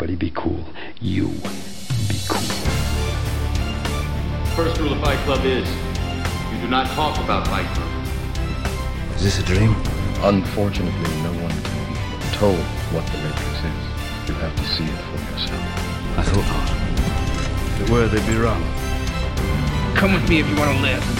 Everybody be cool. You be cool. First rule of Fight Club is you do not talk about Fight Club. Is this a dream? Unfortunately, no one can be told what the Matrix is. You have to see it for yourself. I thought not. If it were, they'd be wrong. Come with me if you want to live.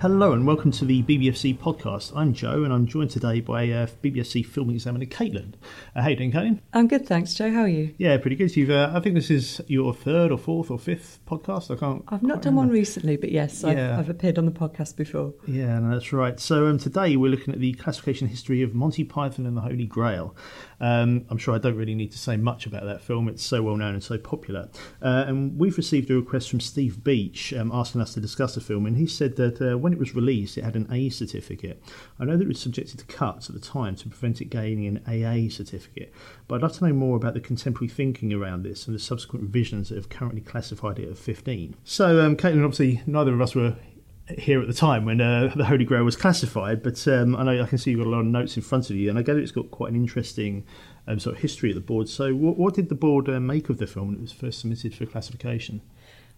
Hello and welcome to the BBFC podcast. I'm Joe and I'm joined today by uh, BBFC film examiner Caitlin. Uh, how you doing, Caitlin? I'm good, thanks, Joe. How are you? Yeah, pretty good. You've, uh, I think this is your third or fourth or fifth podcast. I can't. I've not done one recently, but yes, I've, I've appeared on the podcast before. Yeah, no, that's right. So um, today we're looking at the classification history of Monty Python and the Holy Grail. Um, I'm sure I don't really need to say much about that film. It's so well known and so popular. Uh, and we've received a request from Steve Beach um, asking us to discuss the film, and he said that uh, when it was released, it had an A certificate. I know that it was subjected to cuts at the time to prevent it gaining an AA certificate, but I'd like to know more about the contemporary thinking around this and the subsequent revisions that have currently classified it at 15. So, um, Caitlin, obviously, neither of us were here at the time when uh, the Holy Grail was classified, but um, I know I can see you've got a lot of notes in front of you, and I gather it's got quite an interesting um, sort of history at the board. So, what, what did the board uh, make of the film when it was first submitted for classification?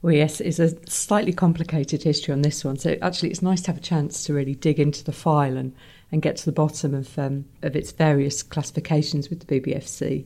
Well, yes, it's a slightly complicated history on this one. So actually, it's nice to have a chance to really dig into the file and, and get to the bottom of um, of its various classifications with the BBFC.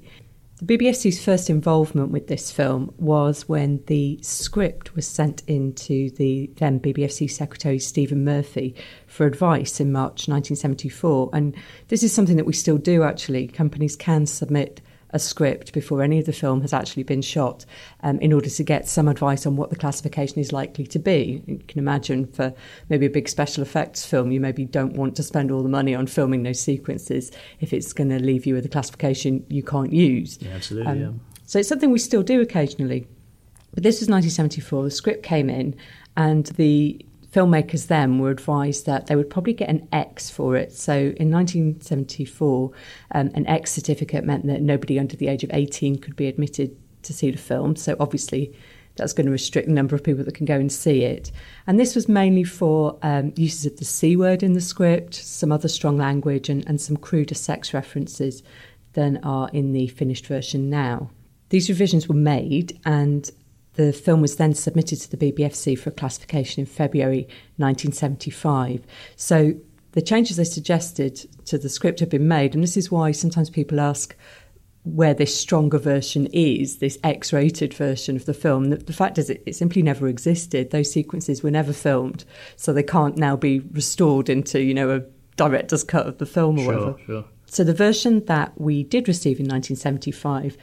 The BBFC's first involvement with this film was when the script was sent in to the then BBFC Secretary Stephen Murphy for advice in March 1974. And this is something that we still do actually. Companies can submit a script before any of the film has actually been shot um, in order to get some advice on what the classification is likely to be. You can imagine for maybe a big special effects film, you maybe don't want to spend all the money on filming those sequences if it's going to leave you with a classification you can't use. Yeah, absolutely. Um, So it's something we still do occasionally. But this was 1974. The script came in, and the filmmakers then were advised that they would probably get an X for it. So in 1974, um, an X certificate meant that nobody under the age of 18 could be admitted to see the film. So obviously, that's going to restrict the number of people that can go and see it. And this was mainly for um, uses of the C word in the script, some other strong language, and, and some cruder sex references than are in the finished version now. These revisions were made, and the film was then submitted to the BBFC for classification in February 1975. So the changes they suggested to the script have been made, and this is why sometimes people ask where this stronger version is, this X rated version of the film. The, the fact is, it, it simply never existed. Those sequences were never filmed, so they can't now be restored into, you know, a director's cut of the film or whatever. Sure, sure. So the version that we did receive in 1975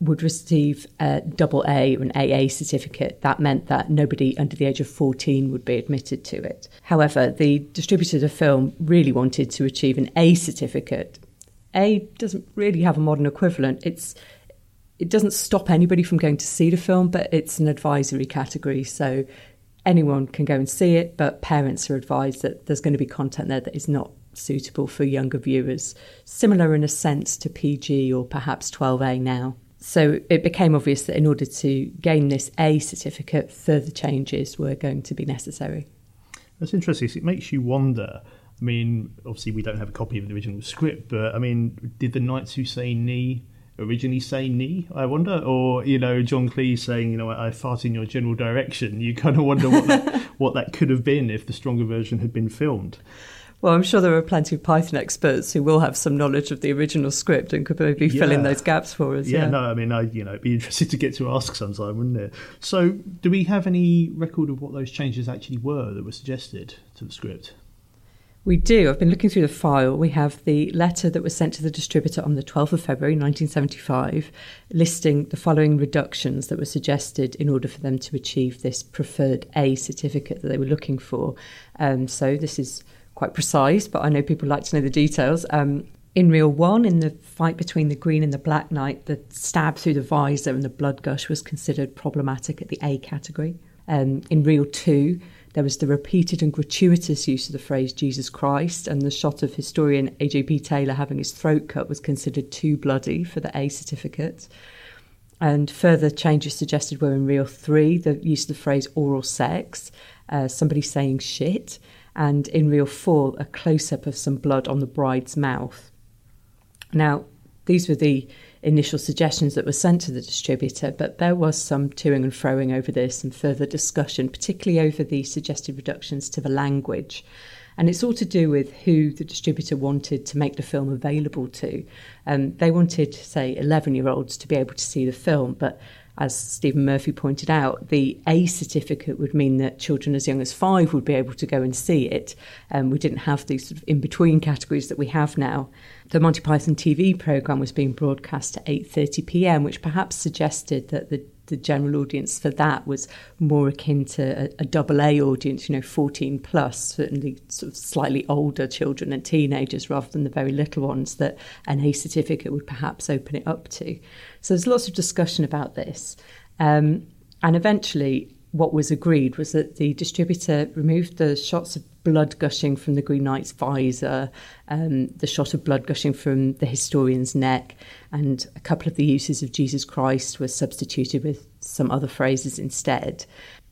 would receive a double A or an AA certificate. That meant that nobody under the age of 14 would be admitted to it. However, the distributor of the film really wanted to achieve an A certificate. A doesn't really have a modern equivalent. It's it doesn't stop anybody from going to see the film, but it's an advisory category. So anyone can go and see it, but parents are advised that there's going to be content there that is not suitable for younger viewers, similar in a sense to PG or perhaps 12A now. So it became obvious that in order to gain this A certificate, further changes were going to be necessary. That's interesting. It makes you wonder. I mean, obviously, we don't have a copy of the original script, but I mean, did the Knights Who Say Ni originally say knee? I wonder, or you know, John Cleese saying, you know, I fart in your general direction. You kind of wonder what that, what that could have been if the stronger version had been filmed. Well, I'm sure there are plenty of Python experts who will have some knowledge of the original script and could maybe fill in those gaps for us. Yeah, no, I mean, I you know, it'd be interesting to get to ask sometime, wouldn't it? So, do we have any record of what those changes actually were that were suggested to the script? We do. I've been looking through the file. We have the letter that was sent to the distributor on the 12th of February 1975, listing the following reductions that were suggested in order for them to achieve this preferred A certificate that they were looking for. Um, so this is quite precise, but I know people like to know the details. Um, in Reel 1, in the fight between the Green and the Black Knight, the stab through the visor and the blood gush was considered problematic at the A category. Um, in Reel 2, there was the repeated and gratuitous use of the phrase Jesus Christ, and the shot of historian A.J.P. Taylor having his throat cut was considered too bloody for the A certificate. And further changes suggested were in Reel 3, the use of the phrase oral sex, uh, somebody saying shit, and in Reel 4, a close up of some blood on the bride's mouth. Now, these were the initial suggestions that were sent to the distributor, but there was some toing and froing over this and further discussion, particularly over the suggested reductions to the language. And it's all to do with who the distributor wanted to make the film available to. Um, they wanted, say, 11 year olds to be able to see the film, but as Stephen Murphy pointed out, the A certificate would mean that children as young as five would be able to go and see it. Um, we didn't have these sort of in between categories that we have now. The Monty Python TV program was being broadcast at 8:30 p.m., which perhaps suggested that the the general audience for that was more akin to a, double A audience, you know, 14 plus, certainly sort of slightly older children and teenagers rather than the very little ones that an A certificate would perhaps open it up to. So there's lots of discussion about this. Um, and eventually, what was agreed was that the distributor removed the shots of blood gushing from the Green Knight's visor, um, the shot of blood gushing from the historian's neck, and a couple of the uses of Jesus Christ were substituted with some other phrases instead.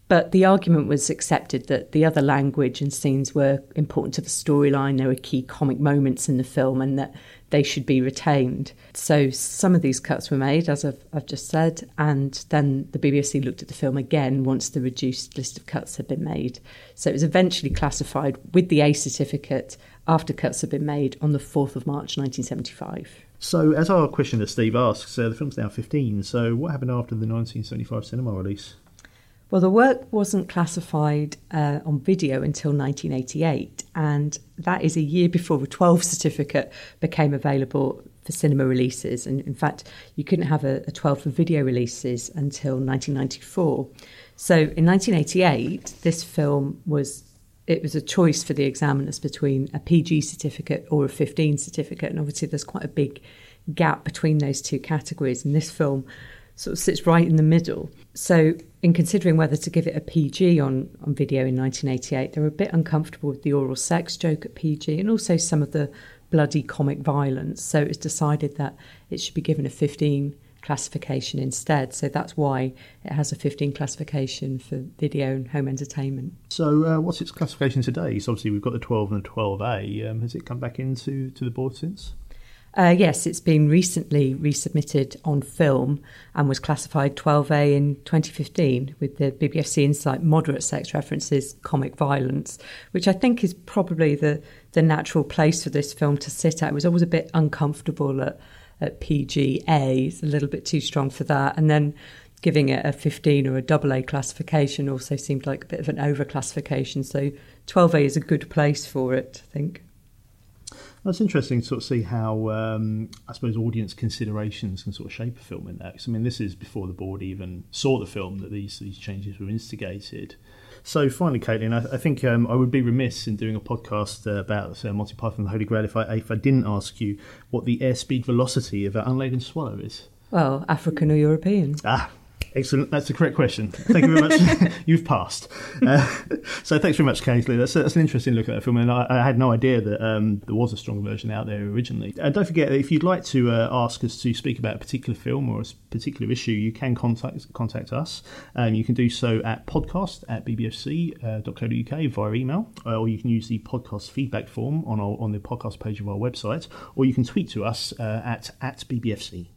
But the argument was accepted that the other language and scenes were important to the storyline, there were key comic moments in the film, and that they should be retained. So some of these cuts were made, as I've, I've, just said, and then the BBC looked at the film again once the reduced list of cuts had been made. So it was eventually classified with the A certificate after cuts had been made on the 4th of March 1975. So, as our questioner Steve asks, uh, the film's now 15, so what happened after the 1975 cinema release? Well, the work wasn't classified uh, on video until 1988, and that is a year before the 12 certificate became available for cinema releases. And in fact, you couldn't have a, a 12 for video releases until 1994. So in 1988, this film was it was a choice for the examiners between a PG certificate or a 15 certificate, and obviously there's quite a big gap between those two categories. And this film sort of sits right in the middle. So, in considering whether to give it a PG on, on video in 1988, they were a bit uncomfortable with the oral sex joke at PG and also some of the bloody comic violence. So, it was decided that it should be given a 15 classification instead. So, that's why it has a 15 classification for video and home entertainment. So, uh, what's its classification today? So, obviously, we've got the 12 and the 12A. Um, has it come back into to the board since? Uh, yes, it's been recently resubmitted on film and was classified 12A in 2015 with the BBFC Insight moderate sex references, comic violence, which I think is probably the, the natural place for this film to sit at. It was always a bit uncomfortable at, at PGA, it's a little bit too strong for that. And then giving it a 15 or a double A classification also seemed like a bit of an overclassification. So 12A is a good place for it, I think. That's interesting to sort of see how um, I suppose audience considerations can sort of shape a film in that. Because I mean, this is before the board even saw the film that these these changes were instigated. So finally, Caitlin, I, I think um, I would be remiss in doing a podcast uh, about uh, Monty Python and the Holy Grail if I, if I didn't ask you what the airspeed velocity of an unladen swallow is. Well, African or European? Ah, Excellent. That's the correct question. Thank you very much. You've passed. Uh, so thanks very much, Kingsley. That's, that's an interesting look at that film, and I, I had no idea that um, there was a strong version out there originally. And don't forget, if you'd like to uh, ask us to speak about a particular film or a particular issue, you can contact contact us. Um, you can do so at podcast at bbfc.co.uk uh, via email, uh, or you can use the podcast feedback form on our, on the podcast page of our website, or you can tweet to us uh, at at bbfc.